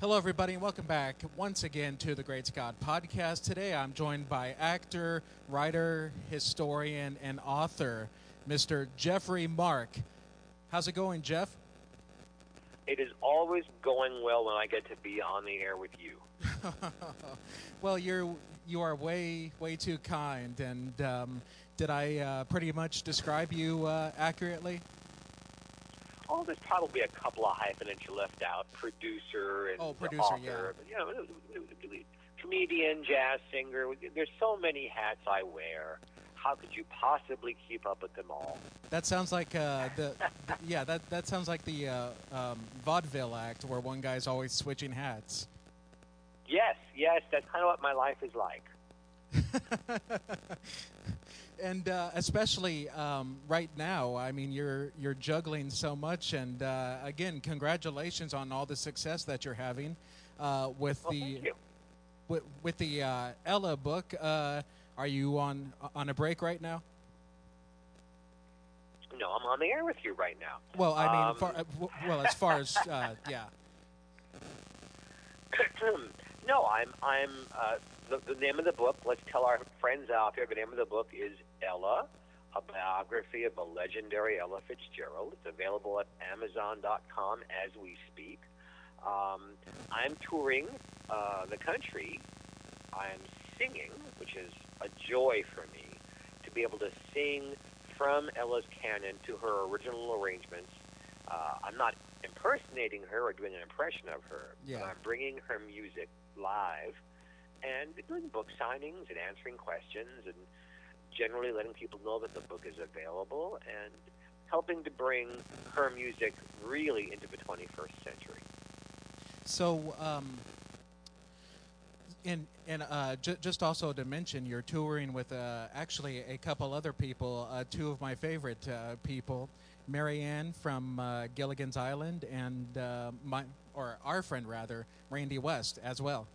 Hello, everybody, and welcome back once again to the Great Scott Podcast. Today I'm joined by actor, writer, historian, and author, Mr. Geoffrey Mark. How's it going, Jeff? It is always going well when I get to be on the air with you. well, you're you are way way too kind, and um, did I uh, pretty much describe you uh, accurately? Oh, there's probably a couple of hyphenates you left out. Producer and oh, producer, author, yeah. You know, comedian, jazz singer. There's so many hats I wear. How could you possibly keep up with them all? That sounds like uh, the, the, yeah. That that sounds like the uh, um, vaudeville act where one guy's always switching hats. Yes, yes, that's kind of what my life is like. and uh, especially um, right now, I mean, you're you're juggling so much, and uh, again, congratulations on all the success that you're having uh, with well, the with, with, the uh, Ella book. Uh, are you on on a break right now? No, I'm on the air with you right now. Well, I mean, um, far, uh, well, as far as yeah. no, I'm I'm the, the name of the book, let's tell our friends out there, the name of the book is Ella, a biography of the legendary Ella Fitzgerald. It's available at Amazon.com as we speak. Um, I'm touring uh, the country. I'm singing, which is a joy for me to be able to sing from Ella's canon to her original arrangements. Uh, I'm not impersonating her or doing an impression of her. Yeah. I'm bringing her music live and doing book signings and answering questions and generally letting people know that the book is available and helping to bring her music really into the 21st century. So, um, and and uh, j- just also to mention, you're touring with uh, actually a couple other people, uh, two of my favorite uh, people, Mary Ann from uh, Gilligan's Island, and uh, my or our friend rather, Randy West as well.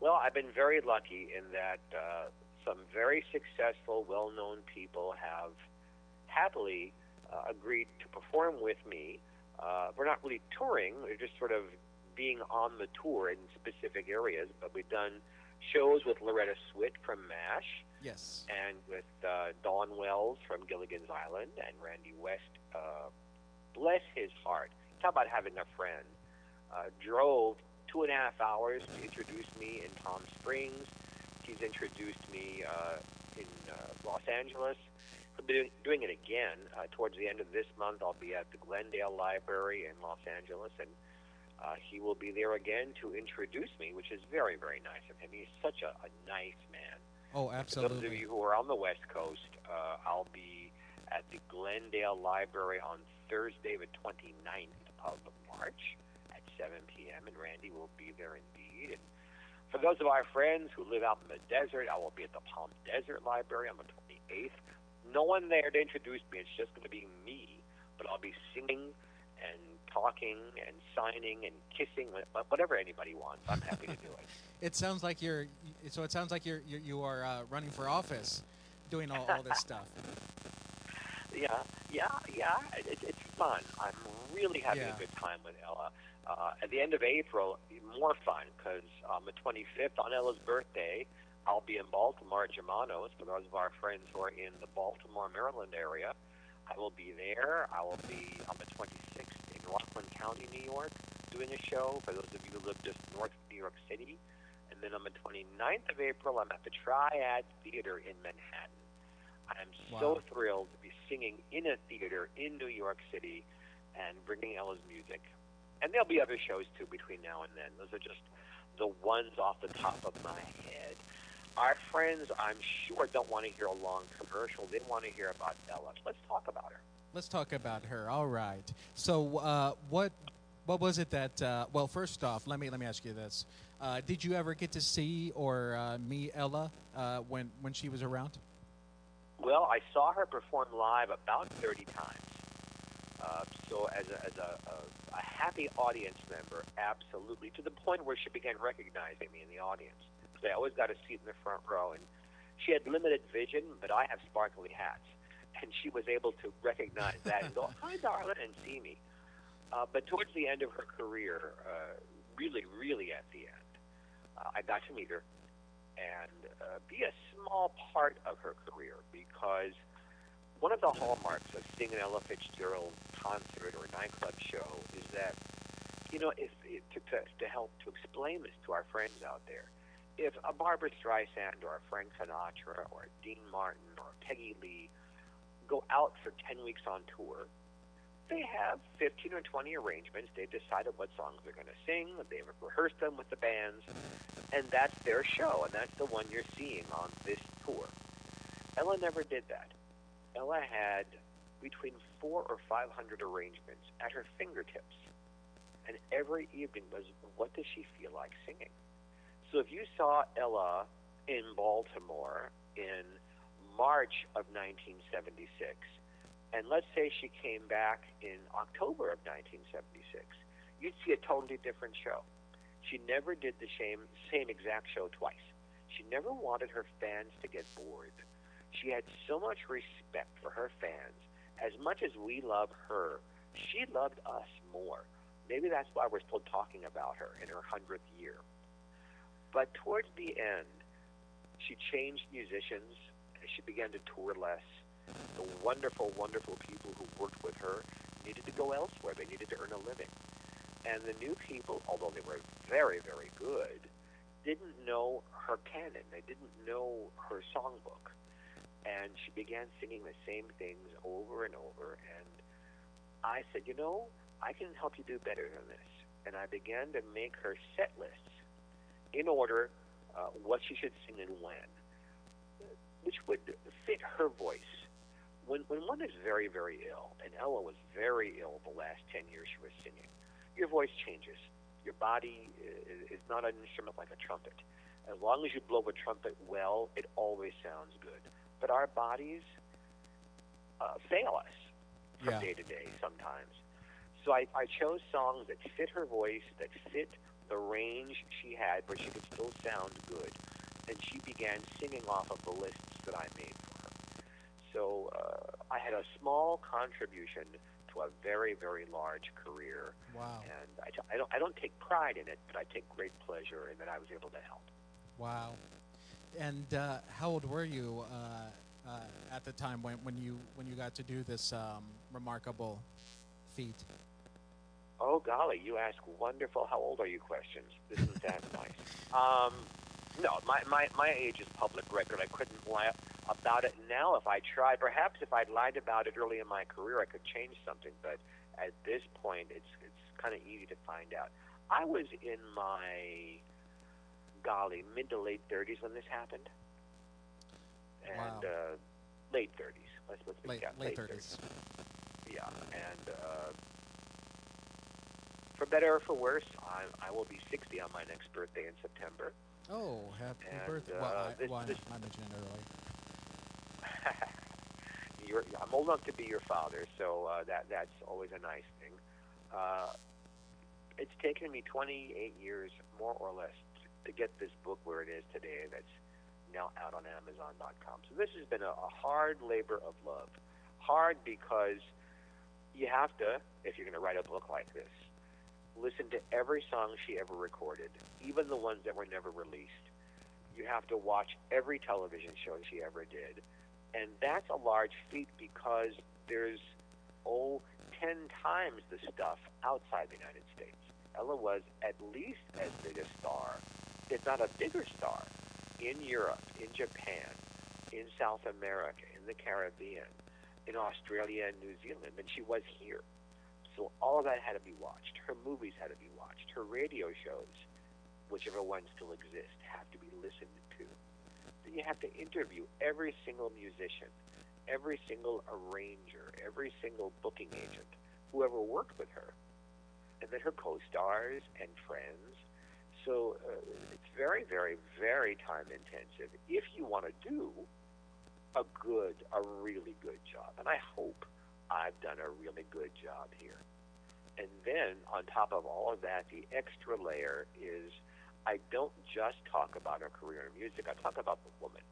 Well, I've been very lucky in that uh, some very successful, well known people have happily uh, agreed to perform with me. Uh, we're not really touring, we're just sort of being on the tour in specific areas, but we've done shows with Loretta Swit from MASH. Yes. And with uh, Dawn Wells from Gilligan's Island and Randy West. Uh, bless his heart. Talk about having a friend. Uh, drove two and a half hours to introduce me in Palm Springs. He's introduced me uh, in uh, Los Angeles. He'll be doing it again uh, towards the end of this month. I'll be at the Glendale Library in Los Angeles, and uh, he will be there again to introduce me, which is very, very nice of him. He's such a, a nice man. Oh, absolutely. For those of you who are on the West Coast, uh, I'll be at the Glendale Library on Thursday, the 29th of March. at 7 p.m., and Randy will be there indeed. And for those of our friends who live out in the desert, I will be at the Palm Desert Library on the 28th. No one there to introduce me. It's just going to be me, but I'll be singing and talking and signing and kissing, whatever anybody wants. I'm happy to do it. it sounds like you're. So it sounds like you're you, you are uh, running for office, doing all, all this stuff. Yeah, yeah, yeah. It, it's fun. I'm really having yeah. a good time with Ella. Uh, at the end of April, more fun because on the 25th, on Ella's birthday, I'll be in Baltimore at Germano's for those of our friends who are in the Baltimore, Maryland area. I will be there. I will be on the 26th in Rockland County, New York, doing a show for those of you who live just north of New York City. And then on the 29th of April, I'm at the Triad Theater in Manhattan. I'm wow. so thrilled to be singing in a theater in New York City and bringing Ella's music and there'll be other shows too between now and then. Those are just the ones off the top of my head. Our friends, I'm sure, don't want to hear a long commercial. They want to hear about Ella. Let's talk about her. Let's talk about her. All right. So, uh, what what was it that? Uh, well, first off, let me let me ask you this: uh, Did you ever get to see or uh, meet Ella uh, when when she was around? Well, I saw her perform live about 30 times. Uh, so, as a, as a, a a happy audience member, absolutely, to the point where she began recognizing me in the audience. Because I always got a seat in the front row, and she had limited vision, but I have sparkly hats, and she was able to recognize that and go, "Hi, darling," and see me. Uh, but towards the end of her career, uh, really, really at the end, uh, I got to meet her and uh, be a small part of her career because one of the hallmarks of seeing an Ella Fitzgerald concert or nightclub show is that, you know, if, if to, to, to help to explain this to our friends out there, if a Barbra Streisand or a Frank Sinatra or a Dean Martin or Peggy Lee go out for 10 weeks on tour, they have 15 or 20 arrangements. They've decided what songs they're going to sing. They've rehearsed them with the bands. And that's their show, and that's the one you're seeing on this tour. Ella never did that. Ella had between four or 500 arrangements at her fingertips. And every evening was, what does she feel like singing? So if you saw Ella in Baltimore in March of 1976, and let's say she came back in October of 1976, you'd see a totally different show. She never did the same, same exact show twice. She never wanted her fans to get bored. She had so much respect for her fans. As much as we love her, she loved us more. Maybe that's why we're still talking about her in her 100th year. But towards the end, she changed musicians. She began to tour less the wonderful, wonderful people who worked with her needed to go elsewhere. They needed to earn a living. And the new people, although they were very, very good, didn't know her canon. They didn't know her songbook. And she began singing the same things over and over. And I said, you know, I can help you do better than this. And I began to make her set lists in order uh, what she should sing and when, which would fit her voice when, when one is very, very ill, and Ella was very ill the last 10 years she was singing, your voice changes. Your body is, is not an instrument like a trumpet. As long as you blow a trumpet well, it always sounds good. But our bodies uh, fail us from Yeah. day to day sometimes. So I, I chose songs that fit her voice, that fit the range she had, where she could still sound good. And she began singing off of the lists that I made for her. So uh, I had a small contribution to a very, very large career, Wow. and I, t- I don't, I don't take pride in it, but I take great pleasure in that I was able to help. Wow. And uh, how old were you uh, uh, at the time when, when you when you got to do this um, remarkable feat? Oh golly, you ask wonderful how old are you questions. This Isn't that nice? Um, no, my, my, my age is public record. I couldn't lie about it now if I tried. Perhaps if I'd lied about it early in my career, I could change something. But at this point, it's it's kind of easy to find out. I was in my golly mid to late 30s when this happened, and Wow. uh, late 30s. Let's let's be Late yeah, late thirties. yeah, and uh, for better or for worse, I, I will be 60 on my next birthday in September. Oh, happy And, birthday! uh, well, I, this- well, this- I mentioned it earlier. You're, I'm old enough to be your father, so uh, that that's always a nice thing. Uh, it's taken me 28 years, more or less, to, get this book where it is today. That's now out on Amazon.com. So this has been a, a hard labor of love. Hard because you have to, if you're going to write a book like this, listen to every song she ever recorded, even the ones that were never released. You have to watch every television show she ever did. And that's a large feat because there's, oh, 10 times the stuff outside the United States. Ella was at least as big a star, if not a bigger star, in Europe, in Japan, in South America, in the Caribbean, in Australia and New Zealand than she was here. So all of that had to be watched. Her movies had to be watched. Her radio shows, whichever ones still exist, have to be listened to. Then you have to interview every single musician, every single arranger, every single booking agent, whoever worked with her, and then her co-stars and friends. So uh, it's very, very, very time intensive if you want to do a good, a really good job. And I hope I've done a really good job here. And then on top of all of that, the extra layer is I don't just talk about her career in music, I talk about the woman.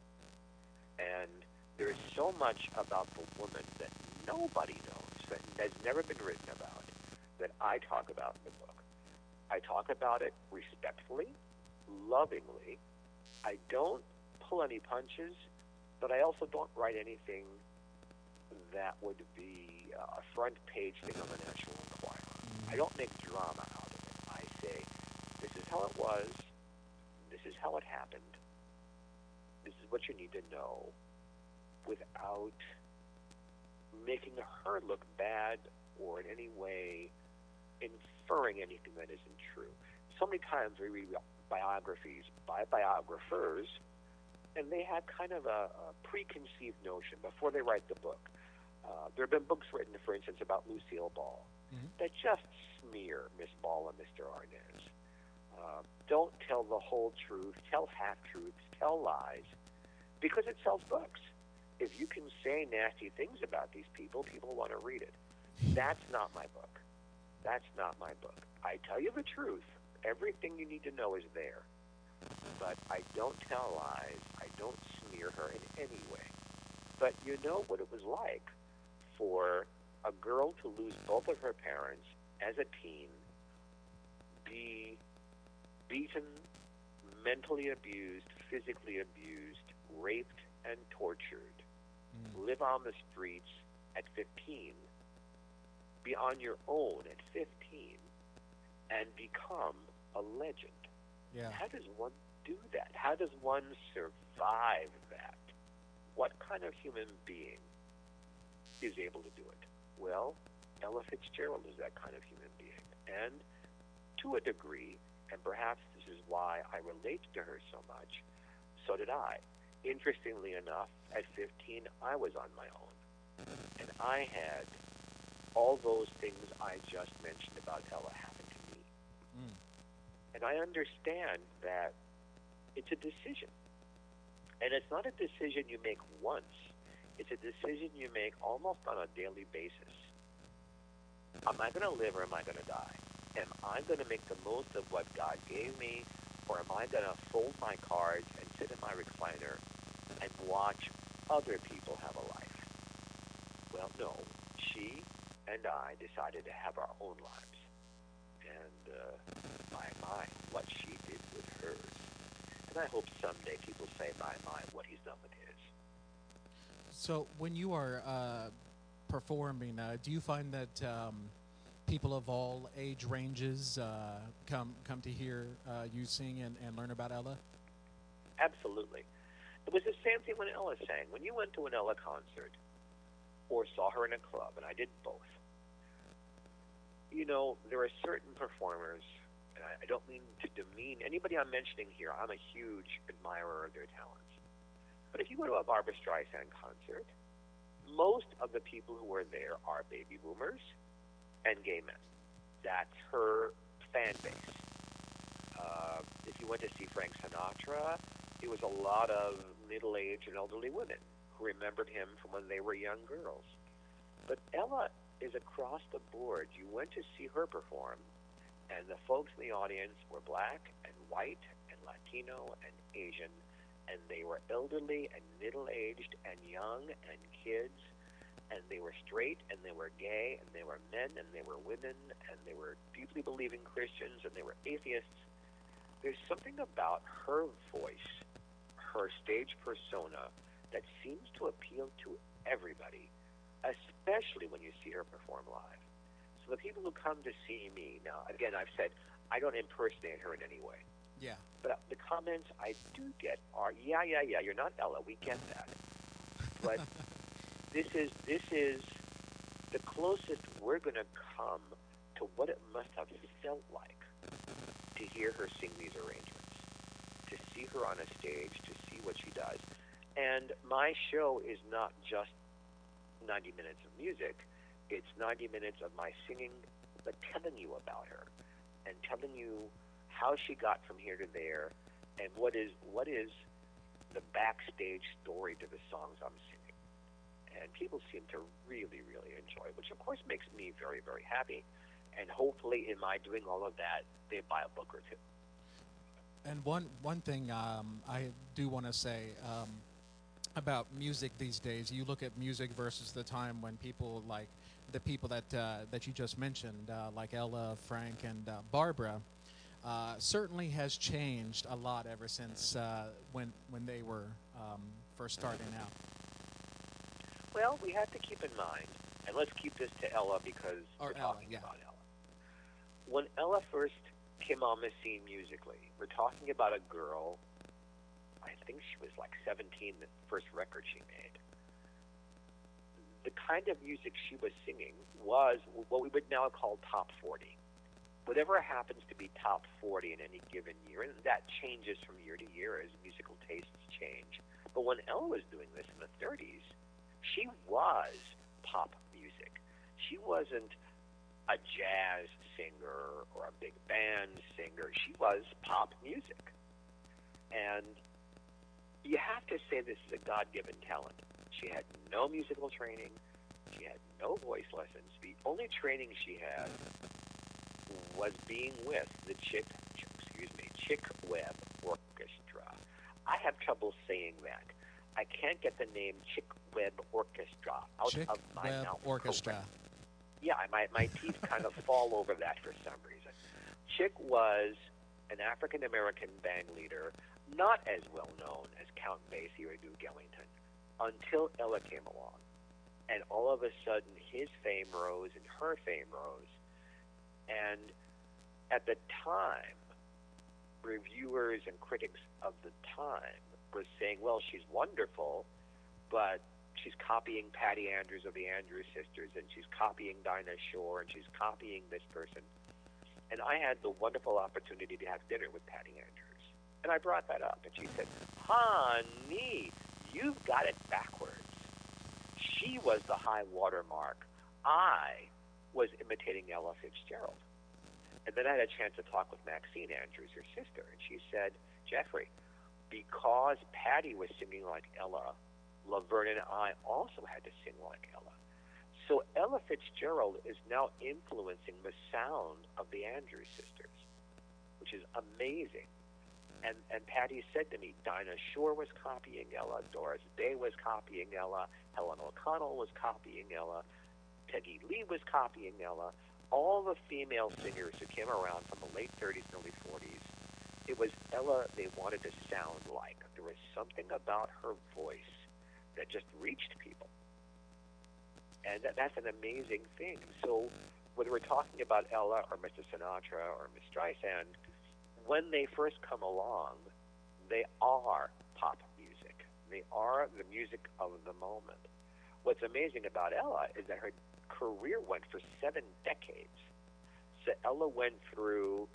And there's so much about the woman that nobody knows, that has never been written about, that I talk about in the book. I talk about it respectfully, lovingly. I don't pull any punches, but I also don't write anything that would be a front page thing on the National Enquirer. Mm-hmm. I don't make drama out of it. I say, this is how it was, this is how it happened, this is what you need to know without making her look bad or in any way inferring anything that isn't true. So many times we read biographies by biographers, and they have kind of a, a preconceived notion before they write the book. Uh, there have been books written, for instance, about Lucille Ball Mhm. that just smear Miss Ball and Mr. Arnaz. Uh, don't tell the whole truth, tell half truths, tell lies, because it sells books. If you can say nasty things about these people, people want to read it. That's not my book. That's not my book. I tell you the truth. Everything you need to know is there. But I don't tell lies. I don't smear her in any way. But you know what it was like for a girl to lose both of her parents as a teen, be beaten, mentally abused, physically abused, raped, and tortured, Mm. live on the streets at 15, be on your own at 15, and become a legend. Yeah. How does one do that? How does one survive that? What kind of human being is able to do it? Well, Ella Fitzgerald is that kind of human being. And to a degree, and perhaps this is why I relate to her so much, so did I. Interestingly enough, at 15, I was on my own. And I had all those things I just mentioned about Ella happened to me. Mm. And I understand that it's a decision. And it's not a decision you make once. It's a decision you make almost on a daily basis. Am I going to live or am I going to die? Am I going to make the most of what God gave me or am I going to fold my cards and sit in my recliner and watch other people have a life? Well, no. She and I decided to have our own lives. And uh, my, my, what she did with hers. And I hope someday people say, my, my, what he's done with his. So when you are uh, performing, uh, do you find that um, people of all age ranges uh, come come to hear uh, you sing and, and learn about Ella? Absolutely. It was the same thing when Ella sang. When you went to an Ella concert or saw her in a club, and I did both, you know, there are certain performers, and I, I don't mean to demean anybody I'm mentioning here. I'm a huge admirer of their talents. But if you go to a Barbra Streisand concert, most of the people who are there are baby boomers and gay men. That's her fan base. Uh, if you went to see Frank Sinatra, it was a lot of middle-aged and elderly women who remembered him from when they were young girls. But Ella is across the board. You went to see her perform, and the folks in the audience were black and white and Latino and Asian, and they were elderly and middle-aged and young and kids, and they were straight and they were gay and they were men and they were women and they were deeply believing Christians and they were atheists. There's something about her voice, her stage persona, that seems to appeal to everybody, especially when you see her perform live. So the people who come to see me, now, again, I've said I don't impersonate her in any way. Yeah. But the comments I do get are, yeah, yeah, yeah, you're not Ella, we get that. But this is this is the closest we're going to come to what it must have felt like to hear her sing these arrangements, to see her on a stage, to see what she does. And my show is not just 90 minutes of music. It's 90 minutes of my singing, but telling you about her and telling you how she got from here to there and what is what is the backstage story to the songs I'm singing. And people seem to really, really enjoy it, which of course makes me very, very happy. And hopefully, in my doing all of that, they buy a book or two. And one one thing um, I do want to say um, about music these days, you look at music versus the time when people like the people that uh, that you just mentioned, uh, like Ella, Frank, and uh, Barbra, uh, certainly has changed a lot ever since uh, when when they were um, first starting out. Well, we have to keep in mind, and let's keep this to Ella because or we're Ella, talking yeah. about Ella. When Ella first came on the scene musically, we're talking about a girl. Think she was like 17, the first record she made. The kind of music she was singing was what we would now call top 40. Whatever happens to be top 40 in any given year, and that changes from year to year as musical tastes change. But when Ella was doing this in the 30s, she was pop music. She wasn't a jazz singer or a big band singer. She was pop music. And you have to say this is a God given talent. She had no musical training. She had no voice lessons. The only training she had was being with the Chick, excuse me, Chick Webb Orchestra. I have trouble saying that. I can't get the name Chick Webb Orchestra out Chick of my Webb mouth. Orchestra. correct. Yeah, my, my teeth kind of fall over that for some reason. Chick was an African American band leader, not as well known as Count Basie or Duke Ellington, until Ella came along. And all of a sudden, his fame rose and her fame rose. And at the time, reviewers and critics of the time were saying, well, she's wonderful, but she's copying Patty Andrews of the Andrews Sisters, and she's copying Dinah Shore, and she's copying this person. And I had the wonderful opportunity to have dinner with Patty Andrews. And I brought that up, and she said, honey, you've got it backwards. She was the high watermark. I was imitating Ella Fitzgerald. And then I had a chance to talk with Maxine Andrews, her sister, and she said, Geoffrey, because Patty was singing like Ella, Laverne and I also had to sing like Ella. So Ella Fitzgerald is now influencing the sound of the Andrews sisters, which is amazing. And and Patty said to me, Dinah Shore was copying Ella, Doris Day was copying Ella, Helen O'Connell was copying Ella, Peggy Lee was copying Ella. All the female singers who came around from the late 30s, early 40s, it was Ella they wanted to sound like. There was something about her voice that just reached people. And that, that's an amazing thing. So whether we're talking about Ella or Mr. Sinatra or Miss Streisand, when they first come along, they are pop music. They are the music of the moment. What's amazing about Ella is that her career went for seven decades. So Ella went through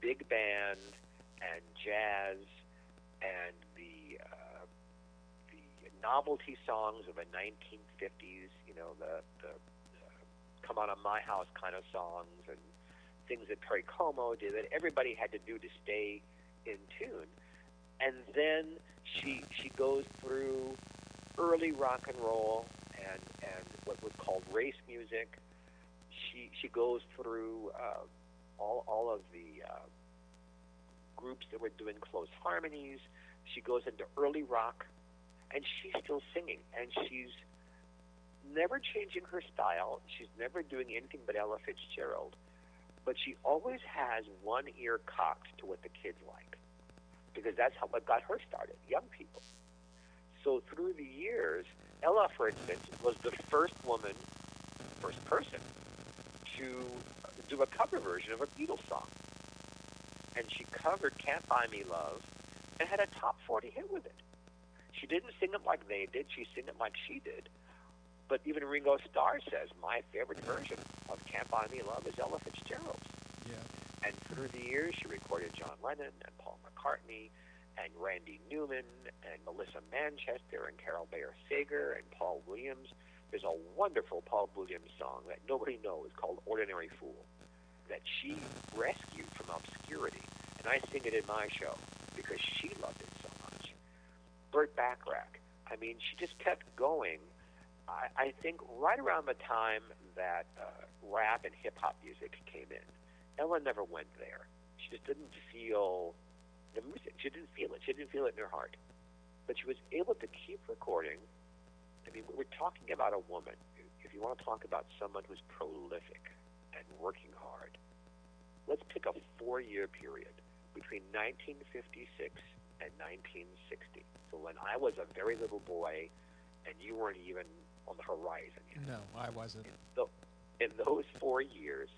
big band and jazz and the uh, the novelty songs of the 1950s. You know, the the uh, "Come On to My House" kind of songs and things that Perry Como did that everybody had to do to stay in tune. And then she she goes through early rock and roll and and what was called race music. She she goes through uh, all all of the uh, groups that were doing close harmonies. She goes into early rock, and she's still singing, and she's never changing her style. She's never doing anything but Ella Fitzgerald, but she always has one ear cocked to what the kids like, because that's how what got her started, young people. So through the years, Ella, for instance, was the first woman, first person, to do a cover version of a Beatles song. And she covered Can't Buy Me Love and had a top 40 hit with it. She didn't sing it like they did, she sang it like she did. But even Ringo Starr says, my favorite version of Can't Buy Me Love is Ella Fitzgerald's. Yeah. And through the years, she recorded John Lennon and Paul McCartney and Randy Newman and Melissa Manchester and Carole Bayer Sager and Paul Williams. There's a wonderful Paul Williams song that nobody knows called Ordinary Fool that she rescued from obscurity. And I sing it in my show because she loved it so much. Burt Bacharach. I mean, she just kept going. I, I think right around the time that uh, rap and hip hop music came in, Ella never went there. She just didn't feel the music. She didn't feel it. She didn't feel it in her heart. But she was able to keep recording. I mean, we're talking about a woman. If you want to talk about someone who's prolific and working hard, let's pick a four-year period between 1956 and 1960. So when I was a very little boy, and you weren't even on the horizon. No, I wasn't. So in those four years,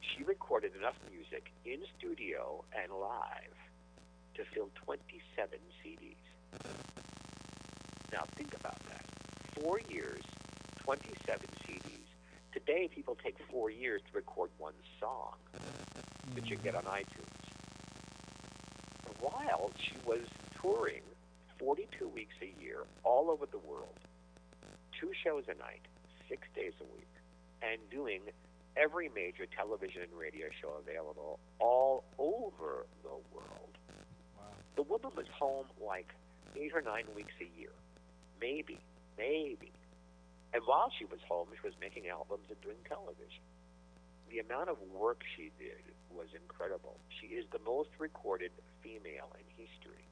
she recorded enough music in studio and live to fill 27 CDs. Now think about that. Four years, 27 CDs. Today, people take four years to record one song that you mm-hmm. get on iTunes. While she was touring 42 weeks a year all over the world, two shows a night, six days a week, and doing every major television and radio show available all over the world. Wow. The woman was home like eight or nine weeks a year. Maybe, maybe. And while she was home, she was making albums and doing television. The amount of work she did was incredible. She is the most recorded female in history.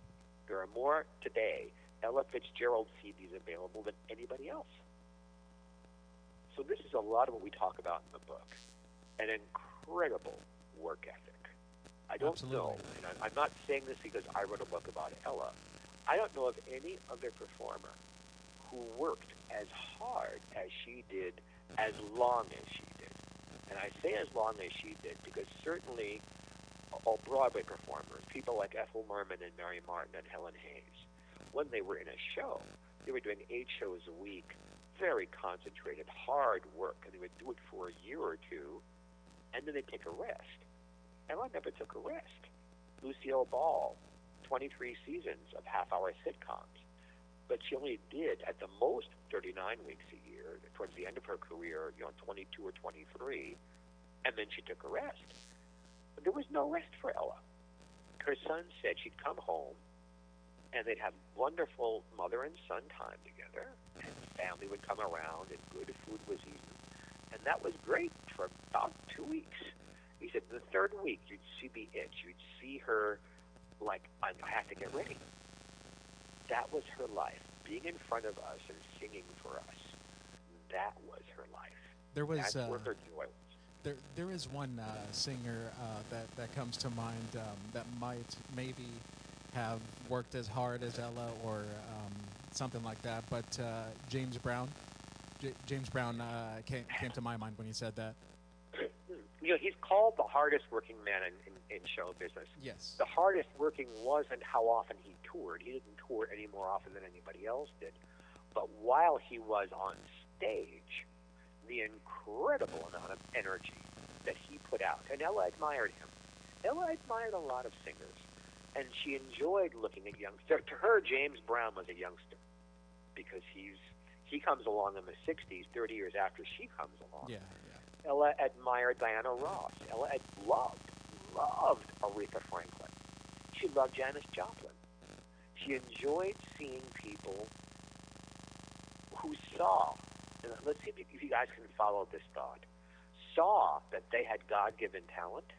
There are more today Ella Fitzgerald CDs available than anybody else. So this is a lot of what we talk about in the book. An incredible work ethic. I don't Absolutely. know, and I'm not saying this because I wrote a book about Ella. I don't know of any other performer who worked as hard as she did, as long as she did. And I say as long as she did because certainly all Broadway performers, people like Ethel Merman and Mary Martin and Helen Hayes, when they were in a show, they were doing eight shows a week, very concentrated, hard work, and they would do it for a year or two, and then they'd take a rest. Ella never took a rest. Lucille Ball, 23 seasons of half-hour sitcoms, but she only did at the most 39 weeks a year. Towards the end of her career, you know, 22 or 23, and then she took a rest. But there was no rest for Ella. Her son said she'd come home and they'd have wonderful mother and son time together, and family would come around, and good food was eaten, and that was great for about two weeks. He said the third week you'd see the itch, you'd see her like I have to get ready. That was her life, being in front of us and singing for us. That was her life. There was That's uh, where her joy was. there there is one uh, singer uh, that that comes to mind um, that might maybe have worked as hard as Ella or um, something like that. But uh, James Brown, J- James Brown uh, came came to my mind when you said that. You know, he's called the hardest working man in, in, in show business. Yes. The hardest working wasn't how often he toured. He didn't tour any more often than anybody else did. But while he was on stage, the incredible amount of energy that he put out, and Ella admired him. Ella admired a lot of singers, and she enjoyed looking at youngsters. To her, James Brown was a youngster because he's he comes along in the '60s, 30 years after she comes along. Yeah. yeah. Ella admired Diana Ross. Ella loved, loved Aretha Franklin. She loved Janis Joplin. She enjoyed seeing people who saw, and let's see if you guys can follow this thought, saw that they had God given talent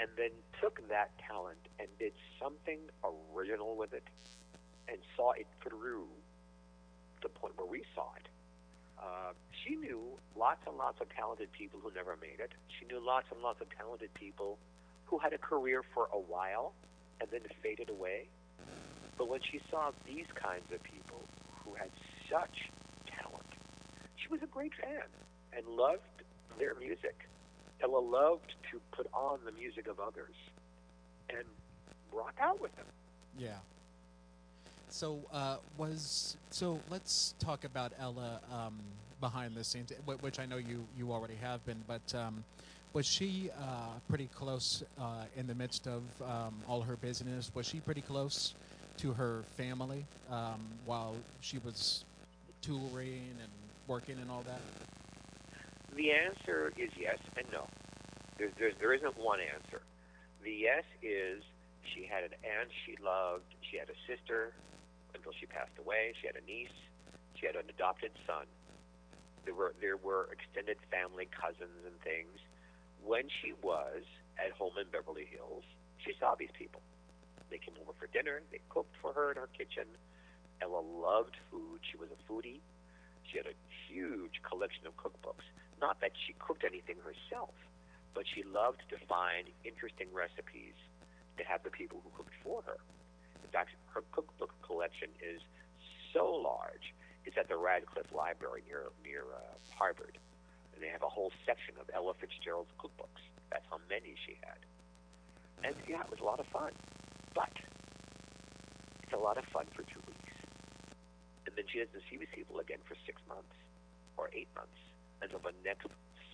and then took that talent and did something original with it and saw it through the point where we saw it. Uh, she knew lots and lots of talented people who never made it. She knew lots and lots of talented people who had a career for a while and then faded away. But when she saw these kinds of people who had such talent, she was a great fan and loved their music. Ella loved to put on the music of others and rock out with them. Yeah. So uh, was so. Let's talk about Ella um, behind the scenes, which I know you you already have been. But um, was she uh, pretty close uh, in the midst of um, all her business? Was she pretty close to her family um, while she was touring and working and all that? The answer is yes and no. There's, there's, there isn't one answer. The yes is she had an aunt she loved. She had a sister until she passed away. She had a niece. She had an adopted son. There were there were extended family, cousins, and things. When she was at home in Beverly Hills, she saw these people. They came over for dinner. They cooked for her in her kitchen. Ella loved food. She was a foodie. She had a huge collection of cookbooks. Not that she cooked anything herself, but she loved to find interesting recipes to have the people who cooked for her. In fact, her cookbook collection is so large. It's at the Radcliffe Library near near uh, Harvard, and they have a whole section of Ella Fitzgerald's cookbooks. That's how many she had. And yeah, it was a lot of fun. But it's a lot of fun for two weeks. And then she doesn't see these people again for six months or eight months until a next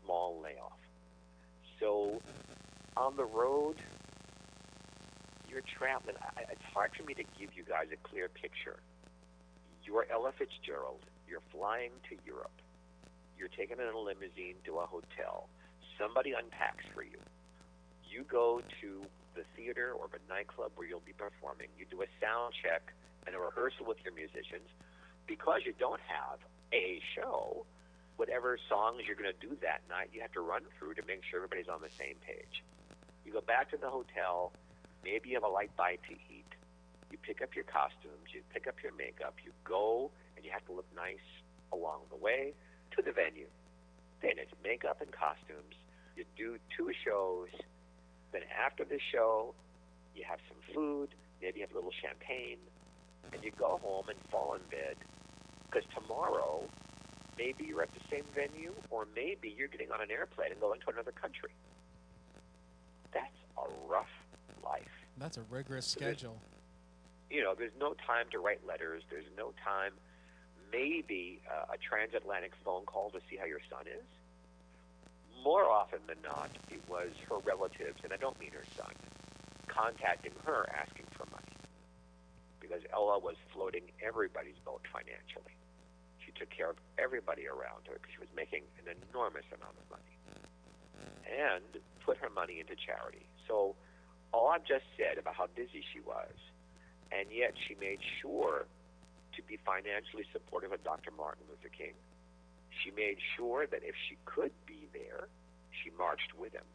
small layoff. So on the road, you're traveling. I, it's hard for me to give you guys a clear picture. You're Ella Fitzgerald. You're flying to Europe. You're taken in a limousine to a hotel. Somebody unpacks for you. You go to the theater or the nightclub where you'll be performing. You do a sound check and a rehearsal with your musicians. Because you don't have a show, whatever songs you're going to do that night, you have to run through to make sure everybody's on the same page. You go back to the hotel. Maybe you have a light bite to eat. You pick up your costumes. You pick up your makeup. You go, and you have to look nice along the way to the venue. Then it's makeup and costumes. You do two shows. Then after the show, you have some food. Maybe you have a little champagne. And you go home and fall in bed because tomorrow maybe you're at the same venue, or maybe you're getting on an airplane and going to another country. That's a rough life. That's a rigorous schedule. you know, there's no time to write letters. There's no time, maybe uh, a transatlantic phone call to see how your son is. More often than not, it was her relatives, and I don't mean her son, contacting her asking for money because Ella was floating everybody's boat financially. Took care of everybody around her because she was making an enormous amount of money and put her money into charity. So all I've just said about how busy she was, and yet she made sure to be financially supportive of Dr. Martin Luther King. She made sure that if she could be there, she marched with him.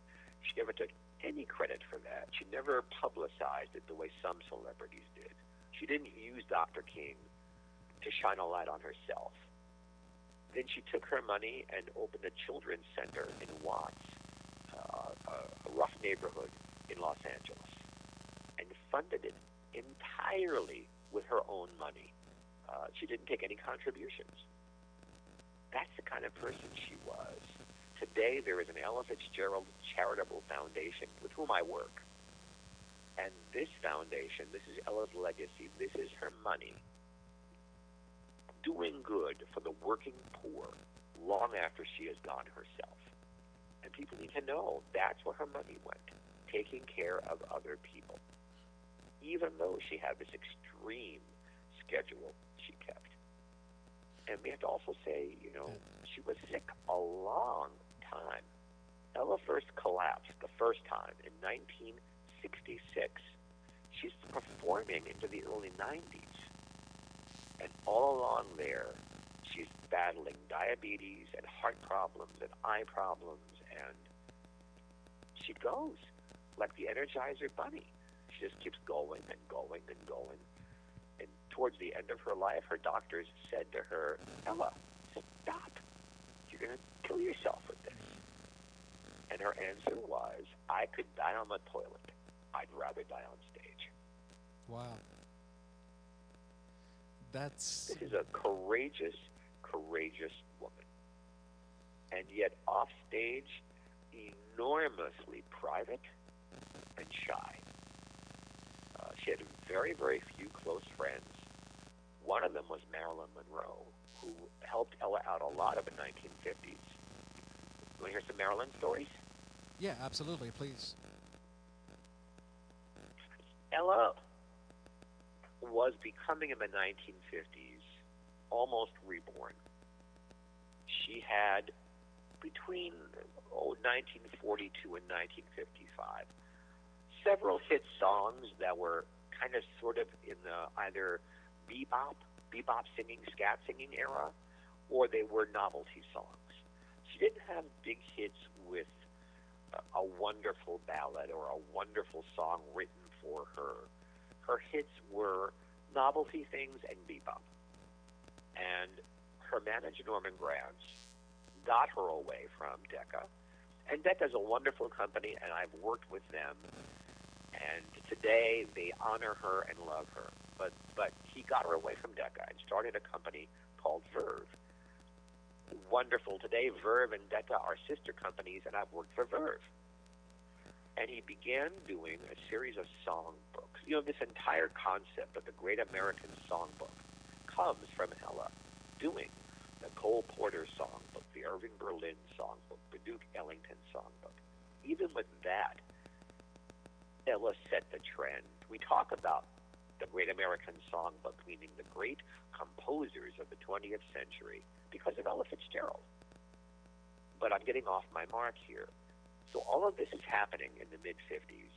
She never took any credit for that. She never publicized it the way some celebrities did. She didn't use Dr. King to shine a light on herself. Then she took her money and opened a children's center in Watts, uh, a rough neighborhood in Los Angeles, and funded it entirely with her own money. Uh, she didn't take any contributions. That's the kind of person she was. Today, there is an Ella Fitzgerald Charitable Foundation with whom I work. And this foundation, this is Ella's legacy, this is her money, doing good for the working poor long after she has gone herself. And people need to know that's where her money went, taking care of other people. Even though she had this extreme schedule she kept. And we have to also say, you know, she was sick a long time. Ella first collapsed the first time in 19- 66. She's performing into the early 90s. And all along there, she's battling diabetes and heart problems and eye problems. And she goes like the Energizer Bunny. She just keeps going and going and going. And towards the end of her life, her doctors said to her, Ella, stop. You're going to kill yourself with this. And her answer was, I could die on the toilet. I'd rather die on stage. Wow. That's. This is a courageous, courageous woman. And yet, off stage, enormously private and shy. Uh, she had very, very few close friends. One of them was Marilyn Monroe, who helped Ella out a lot of the 1950s. You want to hear some Marilyn stories? Yeah, absolutely. Please. Ella was becoming in the 1950s almost reborn. She had between oh, 1942 and 1955 several hit songs that were kind of sort of in the either bebop, bebop singing, scat singing era, or they were novelty songs. She didn't have big hits with a wonderful ballad or a wonderful song written for her. Her hits were novelty things and bebop. And her manager, Norman Granz, got her away from Decca And Decca's a wonderful company, and I've worked with them. And today they honor her and love her. But but he got her away from Decca and started a company called Verve. Wonderful. Today, Verve and Decca are sister companies, and I've worked for Verve. And he began doing a series of songbooks. You know, this entire concept of the Great American Songbook comes from Ella doing the Cole Porter Songbook, the Irving Berlin Songbook, the Duke Ellington Songbook. Even with that, Ella set the trend. We talk about the Great American Songbook, meaning the great composers of the 20th century, because of Ella Fitzgerald. But I'm getting off my mark here. So all of this is happening in the mid 50s,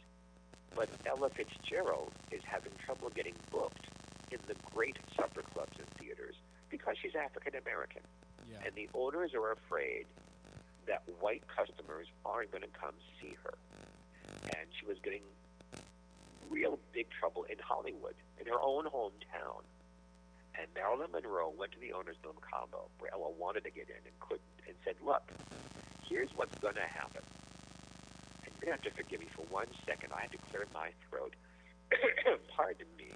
but Ella Fitzgerald is having trouble getting booked in the great supper clubs and theaters because she's African American. Yeah. And the owners are afraid that white customers aren't going to come see her. And she was getting real big trouble in Hollywood, in her own hometown. And Marilyn Monroe went to the owners of Mocambo, where Ella wanted to get in and couldn't, and said, look, here's what's going to happen. And you're going to have to forgive me for one second. I had to clear my throat. Pardon me.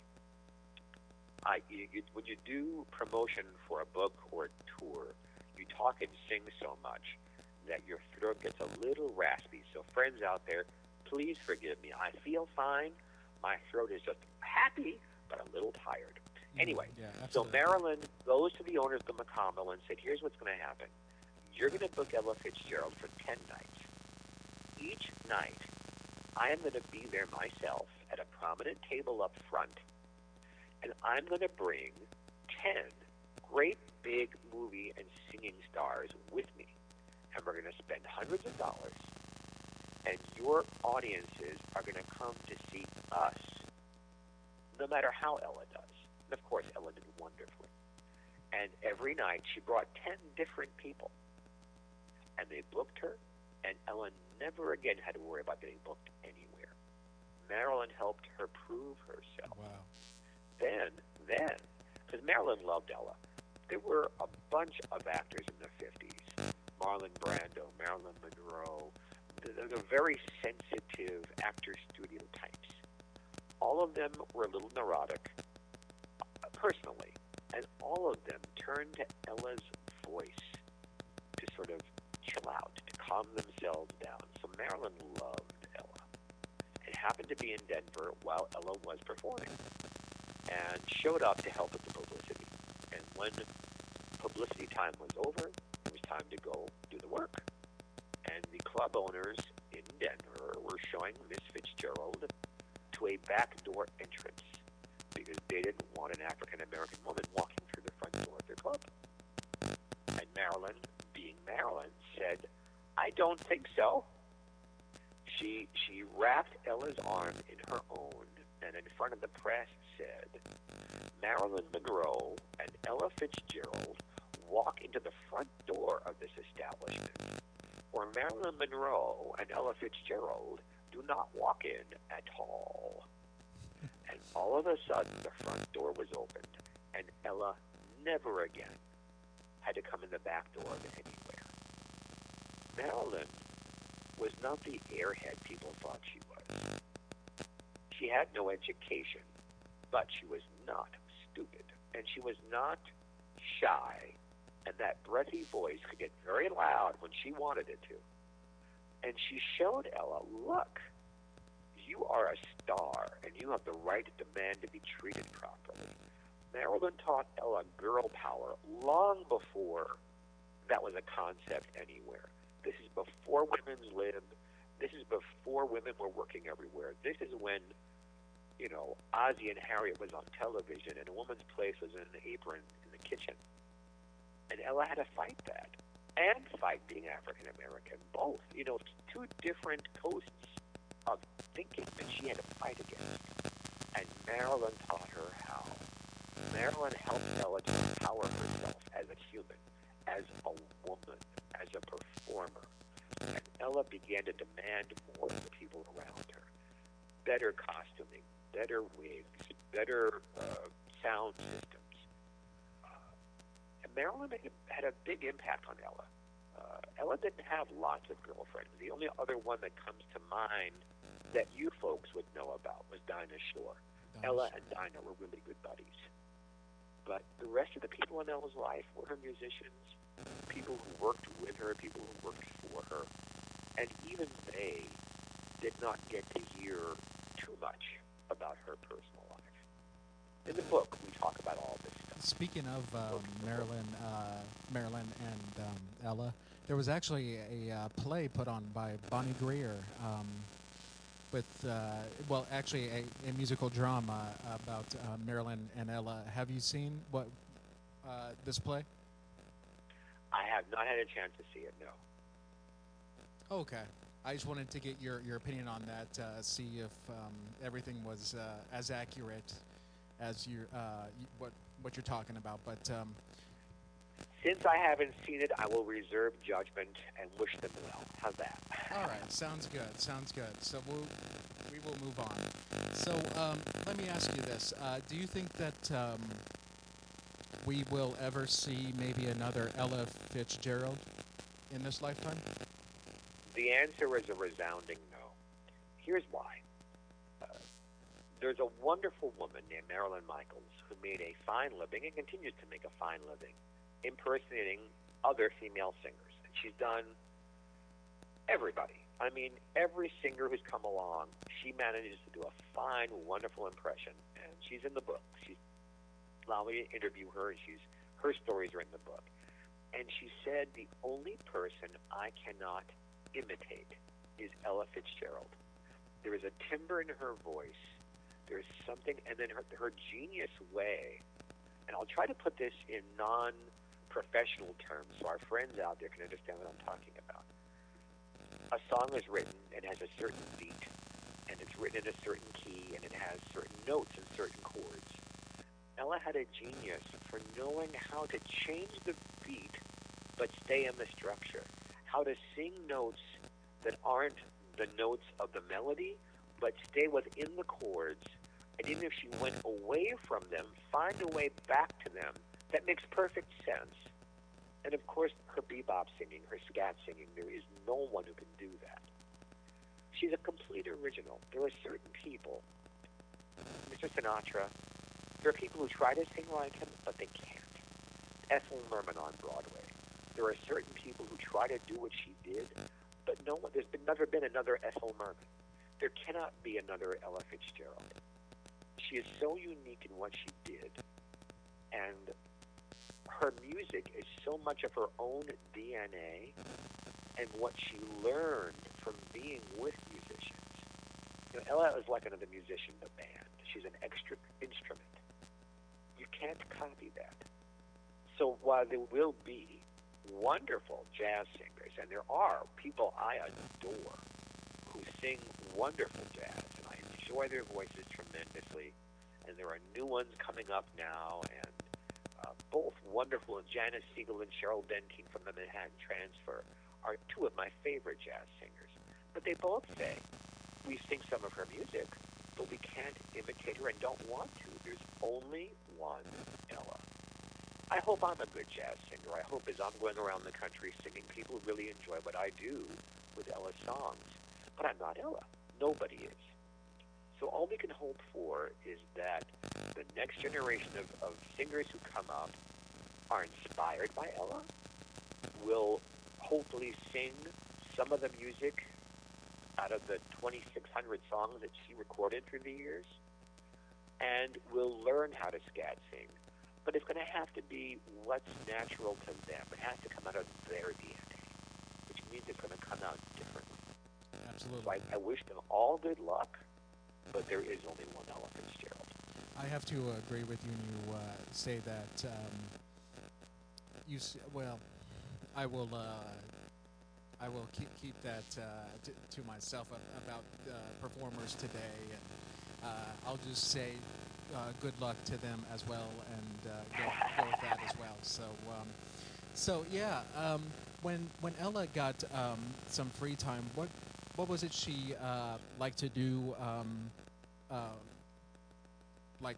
I, you, you, when you do promotion for a book or a tour, you talk and sing so much that your throat gets a little raspy. So, friends out there, please forgive me. I feel fine. My throat is just happy, but a little tired. Mm, anyway, yeah, so. Marilyn goes to the owners of the Mocambo and said, here's what's going to happen. You're going to book Ella Fitzgerald for 10 nights. Each night, I am going to be there myself at a prominent table up front, and I'm going to bring 10 great big movie and singing stars with me. And we're going to spend hundreds of dollars, and your audiences are going to come to see us, no matter how Ella does. And of course, Ella did wonderfully. And every night she brought 10 different people. And they booked her, and Ella never again had to worry about getting booked anywhere. Marilyn helped her prove herself. Wow. Then, then, because Marilyn loved Ella, there were a bunch of actors in the 50s Marlon Brando, Marilyn Monroe, the, the, very sensitive actor studio types. All of them were a little neurotic, uh, personally, and all of them turned to Ella's voice to sort of chill out, calm themselves down. So Marilyn loved Ella and happened to be in Denver while Ella was performing and showed up to help with the publicity. And when publicity time was over, it was time to go do the work. And the club owners in Denver were showing Miss Fitzgerald to a back door entrance because they didn't want an African American woman walking through the front door of their club. And Marilyn, being Marilyn, said, I don't think so. She she wrapped Ella's arm in her own and in front of the press said, Marilyn Monroe and Ella Fitzgerald walk into the front door of this establishment, or Marilyn Monroe and Ella Fitzgerald do not walk in at all. And all of a sudden, the front door was opened, and Ella never again had to come in the back door of. Marilyn was not the airhead people thought she was. She had no education, but she was not stupid, and she was not shy, and that breathy voice could get very loud when she wanted it to. And she showed Ella, look, you are a star, and you have the right to demand to be treated properly. Marilyn taught Ella girl power long before that was a concept anywhere. This is before women's lib. This is before women were working everywhere. This is when, you know, Ozzie and Harriet was on television, and a woman's place was in an apron in the kitchen. And Ella had to fight that, and fight being African American, both. You know, two different coasts of thinking that she had to fight against. And Marilyn taught her how. Marilyn helped Ella to empower herself as a human, as a woman, as a performer. And Ella began to demand more of the people around her. Better costuming, better wigs, better uh, sound systems. Uh, and Marilyn made had a big impact on Ella. Uh, Ella didn't have lots of girlfriends. The only other one that comes to mind that you folks would know about was Dinah Shore. Dinah Ella Shore. and Dinah were really good buddies. But the rest of the people in Ella's life were her musicians, people who worked with her, people who worked for her. And even they did not get to hear too much about her personal life. In the book, we talk about all this stuff. Speaking of um, Marilyn, uh, Marilyn and um, Ella, there was actually a uh, play put on by Bonnie Greer um, with, uh, well, actually a, a musical drama about uh, Marilyn and Ella. Have you seen what uh, this play? I have not had a chance to see it, no. Okay. I just wanted to get your, your opinion on that, uh, see if um, everything was uh, as accurate as you uh, what what you're talking about. But um, Since I haven't seen it, I will reserve judgment and wish them well. How's that? all right, sounds good. Sounds good. So we'll we will move on. So um, let me ask you this: uh, Do you think that um, we will ever see maybe another Ella Fitzgerald in this lifetime? The answer is a resounding no. Here's why. Uh, there's a wonderful woman named Marilyn Michaels who made a fine living and continues to make a fine living impersonating other female singers. And she's done everybody. I mean, every singer who's come along, she manages to do a fine, wonderful impression. And she's in the book. She's allowed me to interview her, and she's her stories are in the book. And she said the only person I cannot imitate is Ella Fitzgerald. There is a timbre in her voice. There's something, and then her, her genius way. And I'll try to put this in non-professional terms so our friends out there can understand what I'm talking about. A song is written and has a certain beat, and it's written in a certain key, and it has certain notes and certain chords. Ella had a genius for knowing how to change the beat but stay in the structure. How to sing notes that aren't the notes of the melody, but stay within the chords. And even if she went away from them, find a way back to them that makes perfect sense. And of course, her bebop singing, her scat singing, there is no one who can do that. She's a complete original. There are certain people, Mr. Sinatra, there are people who try to sing like him, but they can't. Ethel Merman on Broadway. There are certain people who try to do what she did, mm. but no one. There's been, never been another Ethel Merman. There cannot be another Ella Fitzgerald. She is so unique in what she did, and her music is so much of her own DNA and what she learned from being with musicians. You know, Ella is like another musician in the band. She's an extra instrument. Can't copy that. So while there will be wonderful jazz singers, and there are people I adore who sing wonderful jazz, and I enjoy their voices tremendously, and there are new ones coming up now, and uh, both wonderful. Janice Siegel and Cheryl Bentyne from the Manhattan Transfer are two of my favorite jazz singers. But they both say, we sing some of her music, but we can't imitate her and don't want to. There's only one Ella. I hope I'm a good jazz singer. I hope as I'm going around the country singing, people really enjoy what I do with Ella's songs. But I'm not Ella. Nobody is. So all we can hope for is that the next generation of, of singers who come up are inspired by Ella, will hopefully sing some of the music out of the 2,600 songs that she recorded through the years, and will learn how to scat sing. But it's going to have to be what's natural to them. It has to come out of their DNA, which means it's going to come out differently. So Absolutely. I, I wish them all good luck, but there is only one Ella Fitzgerald. I have to agree with you when you uh, say that. Um, you s- well, I will. Uh, I will keep keep that uh, t- to myself about uh, performers today, and uh, I'll just say good luck to them as well, and go, go with that as well. So, um, so yeah. Um, when when Ella got um, some free time, what what was it she uh, liked to do? Um, uh, like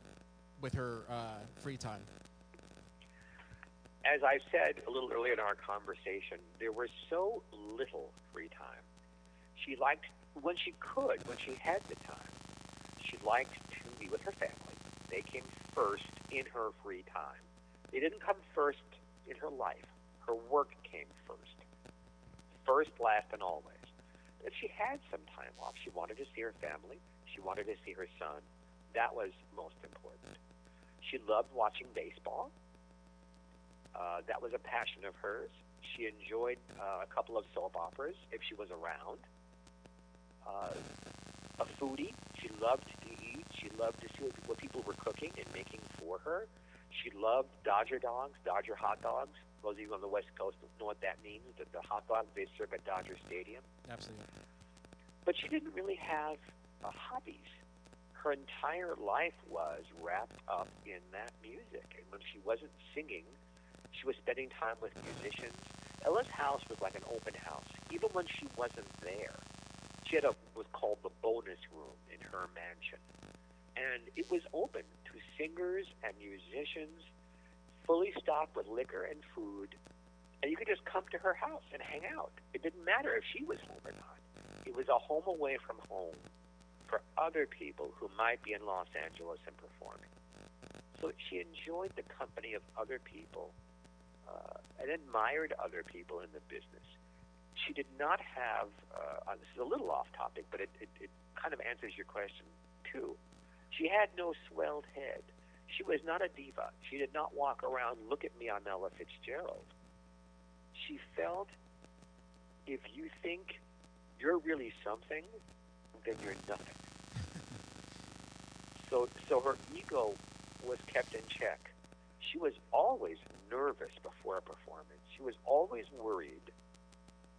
with her uh, free time. As I said a little earlier in our conversation, there was so little free time. She liked, when she could, when she had the time, she liked to be with her family. They came first in her free time. They didn't come first in her life. Her work came first. First, last, and always. If she had some time off, she wanted to see her family. She wanted to see her son. That was most important. She loved watching baseball. Uh, that was a passion of hers. She enjoyed uh, a couple of soap operas if she was around. Uh, a foodie. She loved to eat. She loved to see what, what people were cooking and making for her. She loved Dodger dogs, Dodger hot dogs. Those of you on the West Coast know what that means. The, the hot dogs they serve at Dodger Stadium. Absolutely. But she didn't really have uh, hobbies. Her entire life was wrapped up in that music. And when she wasn't singing, she was spending time with musicians. Ella's house was like an open house, even when she wasn't there. She had a was called the bonus room in her mansion, and it was open to singers and musicians, fully stocked with liquor and food, and you could just come to her house and hang out. It didn't matter if she was home or not. It was a home away from home for other people who might be in Los Angeles and performing. So she enjoyed the company of other people uh, and admired other people in the business. She did not have, uh, this is a little off topic, but it, it, it kind of answers your question too. She had no swelled head. She was not a diva. She did not walk around, look at me, I'm Ella Fitzgerald. She felt if you think you're really something, then you're nothing. So, so her ego was kept in check. She was always nervous before a performance. She was always worried,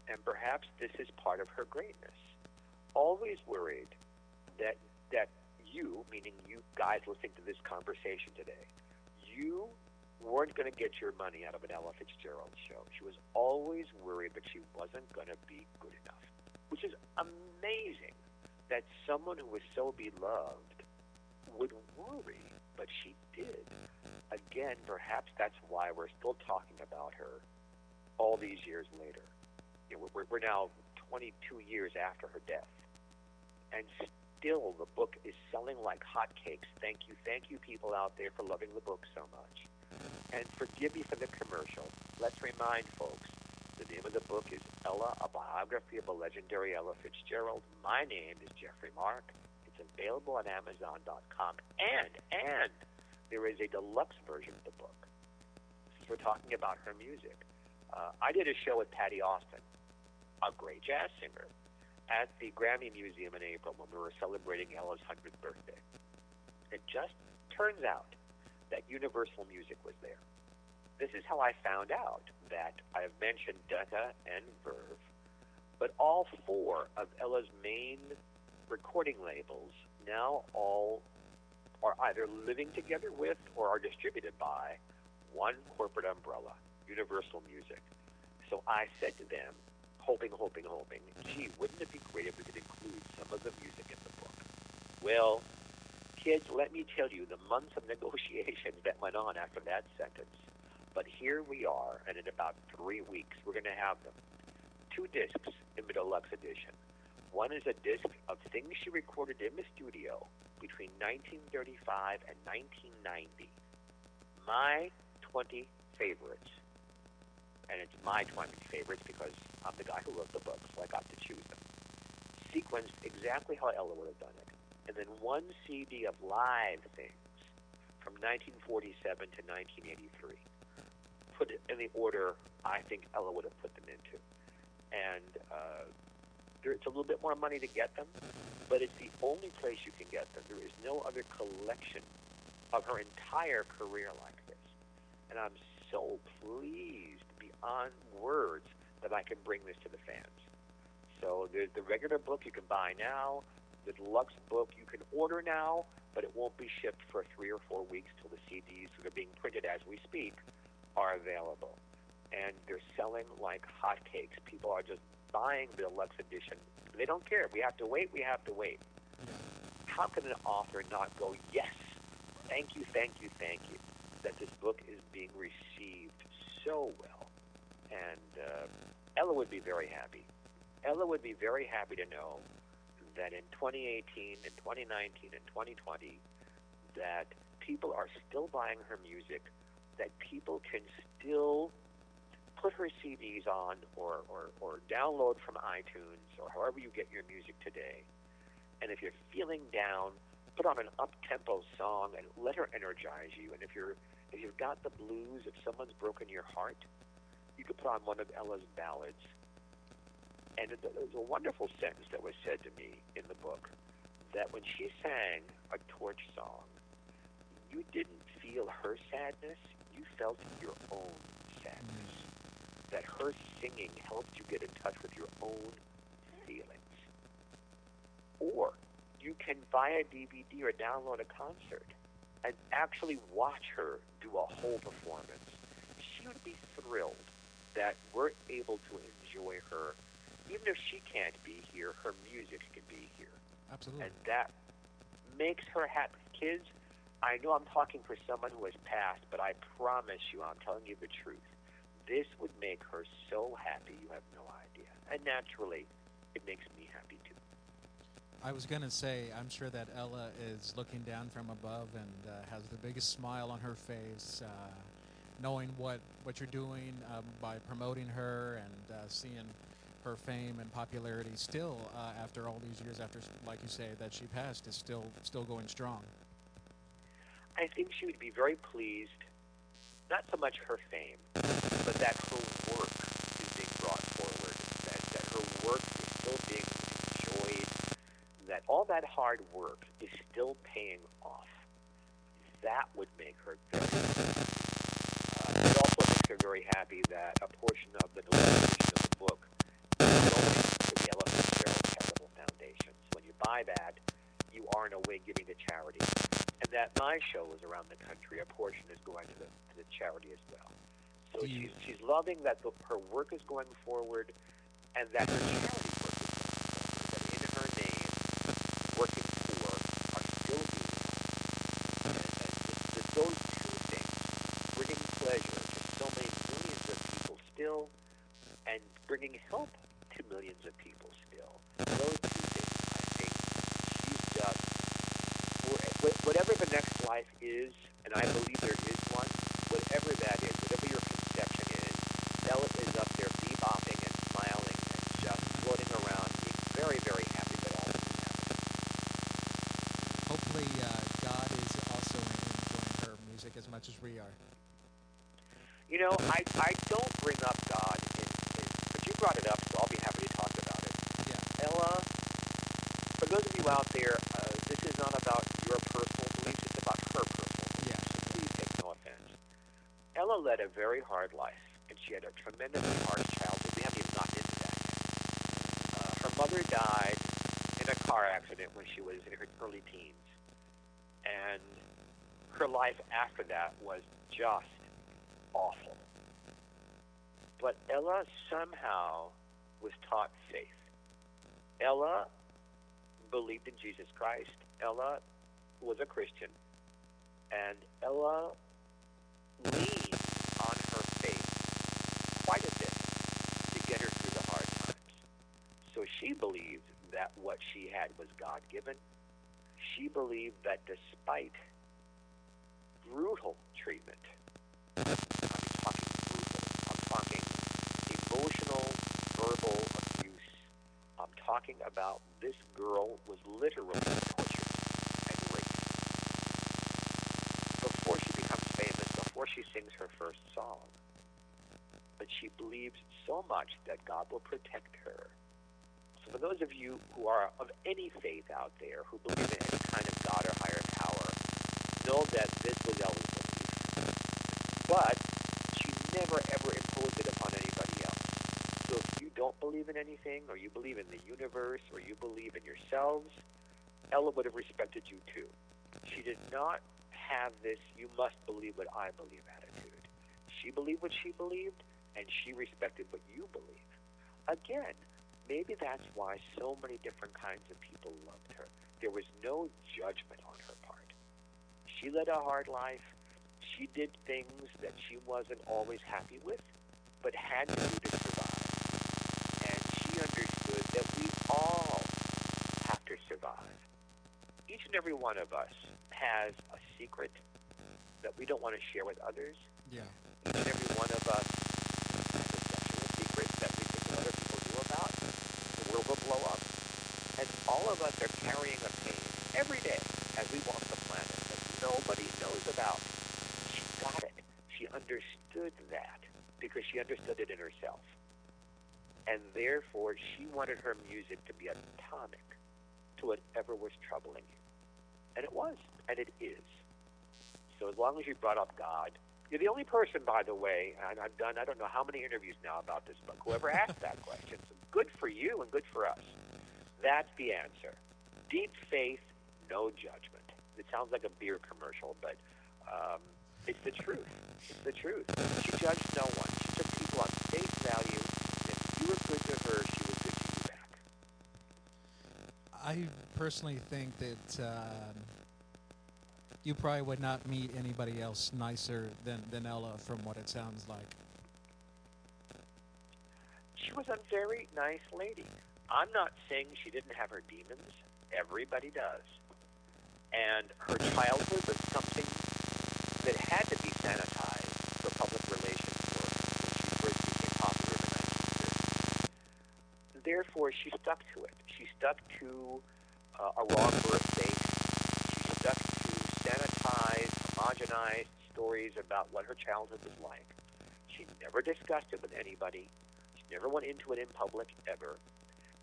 and perhaps this is part of her greatness. Always worried that that you, meaning you guys listening to this conversation today, you weren't going to get your money out of an Ella Fitzgerald show. She was always worried that she wasn't going to be good enough, which is amazing that someone who was so beloved would worry, but she did. Again, perhaps that's why we're still talking about her all these years later. You know, we're, we're now 22 years after her death, and still the book is selling like hotcakes. Thank you, thank you, people out there for loving the book so much. And forgive me for the commercial. Let's remind folks the name of the book is Ella, a biography of a legendary Ella Fitzgerald. My name is Geoffrey Mark. Available on Amazon.com. And, and there is a deluxe version of the book. Since we're talking about her music. Uh, I did a show with Patti Austin, a great jazz singer, at the Grammy Museum in April when we were celebrating Ella's 100th birthday. It just turns out that Universal Music was there. This is how I found out that I have mentioned Decca and Verve, but all four of Ella's main recording labels now all are either living together with or are distributed by one corporate umbrella, Universal Music. So I said to them, hoping, hoping, hoping, gee, wouldn't it be great if we could include some of the music in the book? Well, kids, let me tell you the months of negotiations that went on after that sentence but here we are, and in about three weeks, we're going to have them. Two discs in the deluxe edition. One is a disc of things she recorded in the studio between 1935 and 1990. My 20 favorites. And it's my 20 favorites because I'm the guy who wrote the book, so I got to choose them. Sequenced exactly how Ella would have done it. And then one CD of live things from 1947 to 1983 put it in the order I think Ella would have put them into. And uh, there, it's a little bit more money to get them, but it's the only place you can get them. There is no other collection of her entire career like this. And I'm so pleased beyond words that I can bring this to the fans. So there's the regular book you can buy now. The deluxe book you can order now, but it won't be shipped for three or four weeks till the CDs that are being printed as we speak are available. And they're selling like hotcakes. People are just buying the deluxe edition. They don't care. We have to wait. We have to wait. How can an author not go, yes, thank you, thank you, thank you, that this book is being received so well. And uh, Ella would be very happy. Ella would be very happy to know that in 2018 and 2019 and 2020 that people are still buying her music, that people can still put her CDs on or, or, or download from iTunes or however you get your music today. And if you're feeling down, put on an up-tempo song and let her energize you. And if you're if you've got the blues, if someone's broken your heart, you could put on one of Ella's ballads. And there's a wonderful sentence that was said to me in the book that when she sang a torch song, you didn't feel her sadness, you felt your own sadness. That her singing helped you get in touch with your own feelings. Or you can buy a DVD or download a concert and actually watch her do a whole performance. She would be thrilled that we're able to enjoy her. Even if she can't be here, her music can be here. Absolutely. And that makes her happy. Kids, I know I'm talking for someone who has passed, but I promise you, I'm telling you the truth. This would make her so happy you have no idea. And naturally, it makes me happy too. I was going to say, I'm sure that Ella is looking down from above and uh, has the biggest smile on her face, uh, knowing what, what you're doing um, by promoting her and uh, seeing her fame and popularity still, uh, after all these years, after, like you say, that she passed, is still, still going strong. I think she would be very pleased, not so much her fame, but that her work is being brought forward, that, that her work is still being enjoyed that all that hard work is still paying off. That would make her very happy. Uh, it also makes her very happy that a portion of the deliberation of the book is going to the Ella Fitzgerald Charitable Foundation. So when you buy that, you are in a way giving to charity. And that my show is around the country, a portion is going to the, to the charity as well. So she's, she's loving that the, her work is going forward and that her charity work is that in her name, working for are still being. And, and with those two things, bringing pleasure to so many millions of people still, and bringing help to millions of people still, those two things, I think, she's just, whatever the next life is, and I believe there is one, whatever that is, whatever your conception is, Ella is up there bebopping and smiling and just floating around, being very, very happy but also happy. Hopefully, uh, God is also enjoying her music as much as we are. You know, I, I don't bring up God, in, in, but you brought it up, so I'll be happy to talk about it. Yeah. Ella, for those of you out there, uh, this is not about your personal beliefs, it's about her personal beliefs. Yeah. So please take no offense. Ella led a very hard life, and she had a tremendously hard childhood. We haven't even gotten into that. Uh, her mother died in a car accident when she was in her early teens. And her life after that was just awful. But Ella somehow was taught faith. Ella believed in Jesus Christ. Ella was a Christian. And Ella leaned on her faith quite a bit to get her through the hard times. So she believed that what she had was God given. She believed that despite brutal treatment, I'm talking brutal, I'm talking emotional, verbal abuse, I'm talking about this girl was literally tortured and raped. Before she becomes famous, before she sings her first song, but she believes so much that God will protect her. So for those of you who are of any faith out there, who believe in any kind of God or higher power, know that this was Ella's belief. But she never ever imposed it upon anybody else. So if you don't believe in anything, or you believe in the universe, or you believe in yourselves, Ella would have respected you too. She did not have this you must believe what I believe attitude. She believed what she believed, and she respected what you believe. Again, maybe that's why so many different kinds of people loved her. There was no judgment on her part. She led a hard life. She did things that she wasn't always happy with, but had to do to survive. And she understood that we all have to survive. Each and every one of us has a secret that we don't want to share with others. Yeah. Each and every one of us has a sexual secret that we think other people knew about. The world will blow up. And all of us are carrying a pain every day as we walk the planet that nobody knows about. She got it. She understood that because she understood it in herself. And therefore, she wanted her music to be a tonic to whatever was troubling you. And it was, and it is. So as long as you brought up God, you're the only person, by the way, and I've done I don't know how many interviews now about this book, whoever asked that question. Good for you and good for us. That's the answer. Deep faith, no judgment. It sounds like a beer commercial, but um, it's the truth. It's the truth. She judged no one. She took people on face value. If you were good to her, she was good to you back. I personally think that um, you probably would not meet anybody else nicer than, than Ella from what it sounds like. She was a very nice lady. I'm not saying she didn't have her demons. Everybody does. And her childhood was something that had to be sanitized for public relations work when she first became popular in the 1930s. Therefore, she stuck to it. She stuck to uh, a raw birth face. She stuck to sanitized, homogenized stories about what her childhood was like. She never discussed it with anybody. Never went into it in public ever.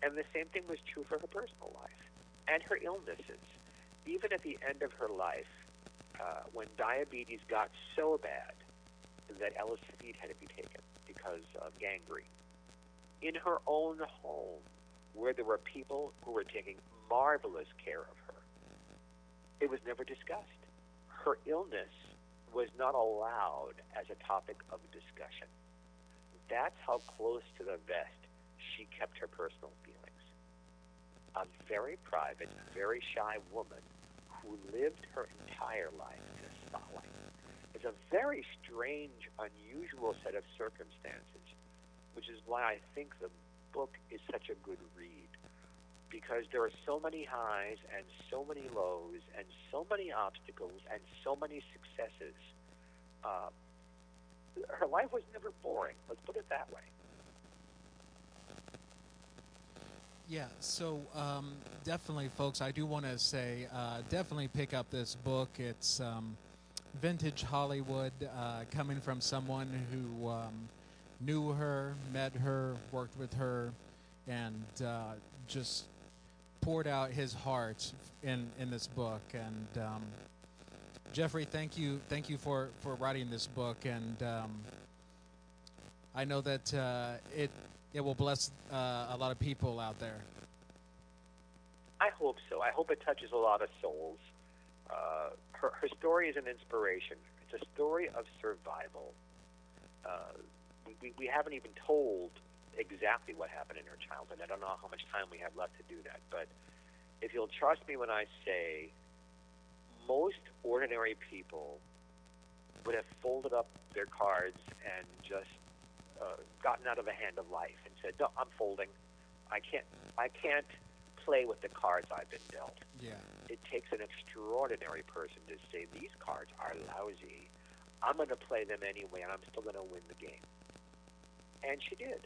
And the same thing was true for her personal life and her illnesses. Even at the end of her life, uh, when diabetes got so bad that Ella's feet had to be taken because of gangrene, in her own home, where there were people who were taking marvelous care of her, it was never discussed. Her illness was not allowed as a topic of discussion. That's how close to the vest she kept her personal feelings. A very private, very shy woman who lived her entire life in a spotlight. It's a very strange, unusual set of circumstances, which is why I think the book is such a good read. Because there are so many highs and so many lows and so many obstacles and so many successes. Uh, her life was never boring. Let's put it that way. Yeah, so um, definitely, folks, I do want to say uh, definitely pick up this book. It's um, vintage Hollywood, uh, coming from someone who um, knew her, met her, worked with her, and uh, just poured out his heart in, in this book. And um, Geoffrey, thank you, thank you for, for writing this book. And um, I know that uh, it it will bless uh, a lot of people out there. I hope so. I hope it touches a lot of souls. Uh, her, her story is an inspiration. It's a story of survival. Uh, we, we haven't even told exactly what happened in her childhood. I don't know how much time we have left to do that, but if you'll trust me when I say most ordinary people would have folded up their cards and just uh, gotten out of the hand of life and said, "No, I'm folding. I can't. I can't play with the cards I've been dealt." Yeah. It takes an extraordinary person to say these cards are lousy. I'm going to play them anyway, and I'm still going to win the game. And she did.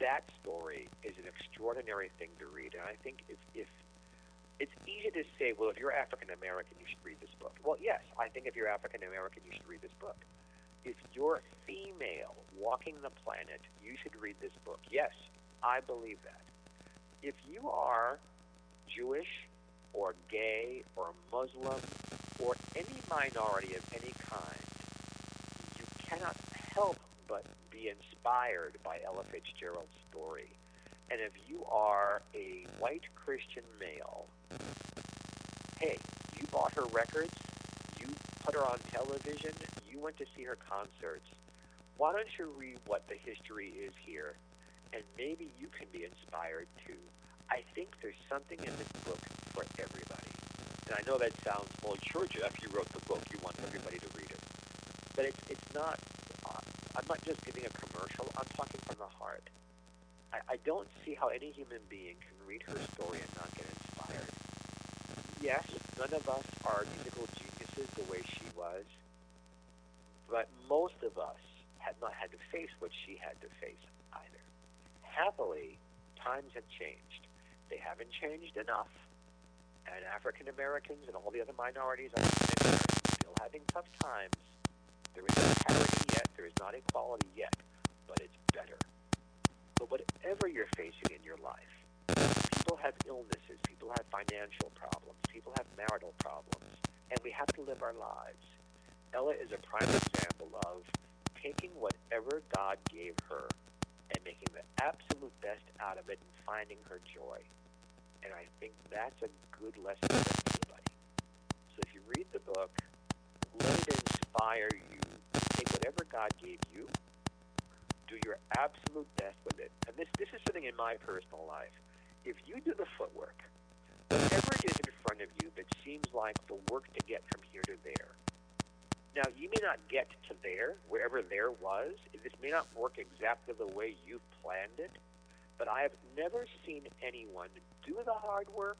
That story is an extraordinary thing to read, and I think if, if it's easy to say, well, if you're African American, you should read this book. Well, yes, I think if you're African American, you should read this book if you're female walking the planet, you should read this book. Yes, I believe that. If you are Jewish or gay or Muslim or any minority of any kind, you cannot help but be inspired by Ella Fitzgerald's story. And if you are a white Christian male, hey, you bought her records, you put her on television, you went to see her concerts, why don't you read what the history is here? And maybe you can be inspired too. I think there's something in this book for everybody. And I know that sounds well. Sure, Jeff, you wrote the book. You want everybody to read it, but it's it's not. Uh, I'm not just giving a commercial. I'm talking from the heart. I, I don't see how any human being can read her story and not get inspired. Yes, none of us are musical geniuses the way she was, but most of us had not had to face what she had to face either. Happily, times have changed. They haven't changed enough, and African Americans and all the other minorities are still having tough times. There is parity yet, there is not equality yet, but it's better. But whatever you're facing in your life, people have illnesses, people have financial problems, people have marital problems, and we have to live our lives. Ella is a prime example of taking whatever God gave her and making the absolute best out of it and finding her joy. And I think that's a good lesson for anybody. So if you read the book, let it inspire you to take whatever God gave you, do your absolute best with it. And this, this is something in my personal life. If you do the footwork, whatever it is in front of you that seems like the work to get from here to there, now, you may not get to there, wherever there was. This may not work exactly the way you've planned it, but I have never seen anyone do the hard work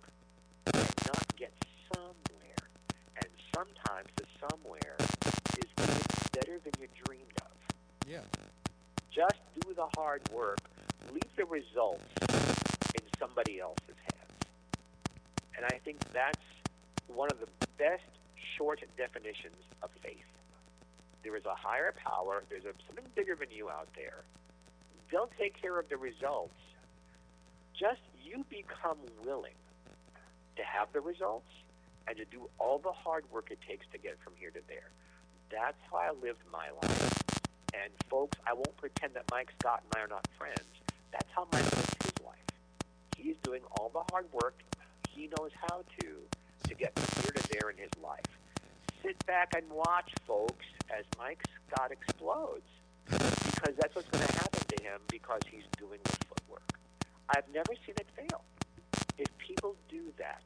and not get somewhere. And sometimes the somewhere is better than you dreamed of. Yeah. Just do the hard work. Leave the results in somebody else's hands. And I think that's one of the best short definitions of faith. There is a higher power, there's a, something bigger than you out there. They'll take care of the results. Just you become willing to have the results and to do all the hard work it takes to get from here to there. That's how I lived my life. And folks, I won't pretend that Mike Scott and I are not friends. That's how Mike lived his life. He's doing all the hard work he knows how to to get from here to there in his life sit back and watch, folks, as Mike Scott explodes. Because that's what's going to happen to him because he's doing the footwork. I've never seen it fail. If people do that,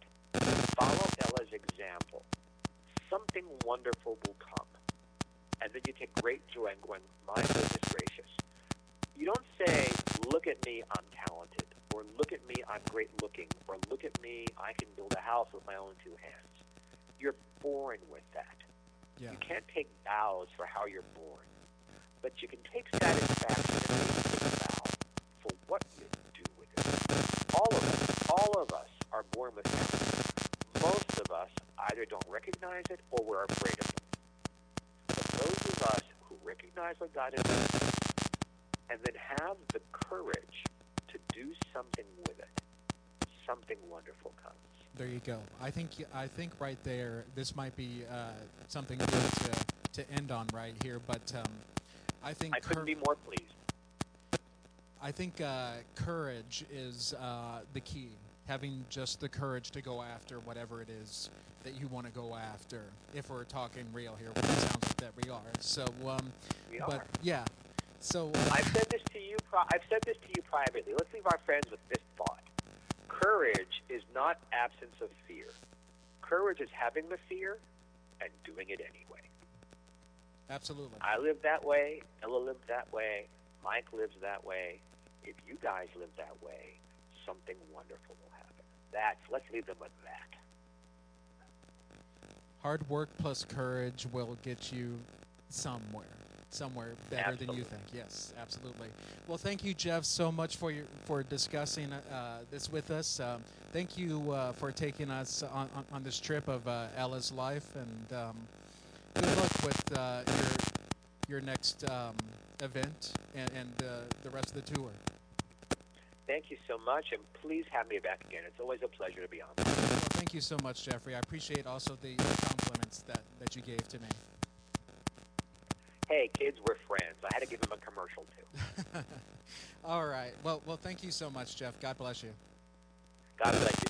follow Ella's example, something wonderful will come. And then you take great joy in going, my goodness gracious. You don't say, look at me, I'm talented, or look at me, I'm great looking, or look at me, I can build a house with my own two hands you're born with that. Yeah. You can't take vows for how you're born, but you can take satisfaction and take a vow for what you do with it. All of us, all of us are born with that. Most of us either don't recognize it or we're afraid of it. But those of us who recognize what God has done and then have the courage to do something with it, something wonderful comes. There you go. I think I think right there, this might be uh, something good to to end on right here. But um, I think I couldn't be more pleased. I think uh, courage is uh, the key. Having just the courage to go after whatever it is that you want to go after. If we're talking real here, which it sounds like that we are. So, um, we but are. yeah. So I've said this to you. I've said this to you privately. Let's leave our friends with this thought courage is not absence of fear. Courage is having the fear and doing it anyway. Absolutely. I live that way. Ella lived that way. Mike lives that way. If you guys live that way, something wonderful will happen. That's let's leave them with that. Hard work plus courage will get you somewhere somewhere better absolutely. than you think. Yes, absolutely. Well, thank you, Jeff, so much for your for discussing uh, this with us. Um, thank you uh, for taking us on, on, on this trip of uh, Ella's life, and um, good luck with uh, your your next um, event and, and uh, the rest of the tour. Thank you so much, and please have me back again. It's always a pleasure to be on. Thank you so much, Geoffrey. I appreciate also the compliments that, that you gave to me hey, kids, we're friends. I had to give him a commercial too. All right. Well, well, thank you so much, Jeff. God bless you. God bless you.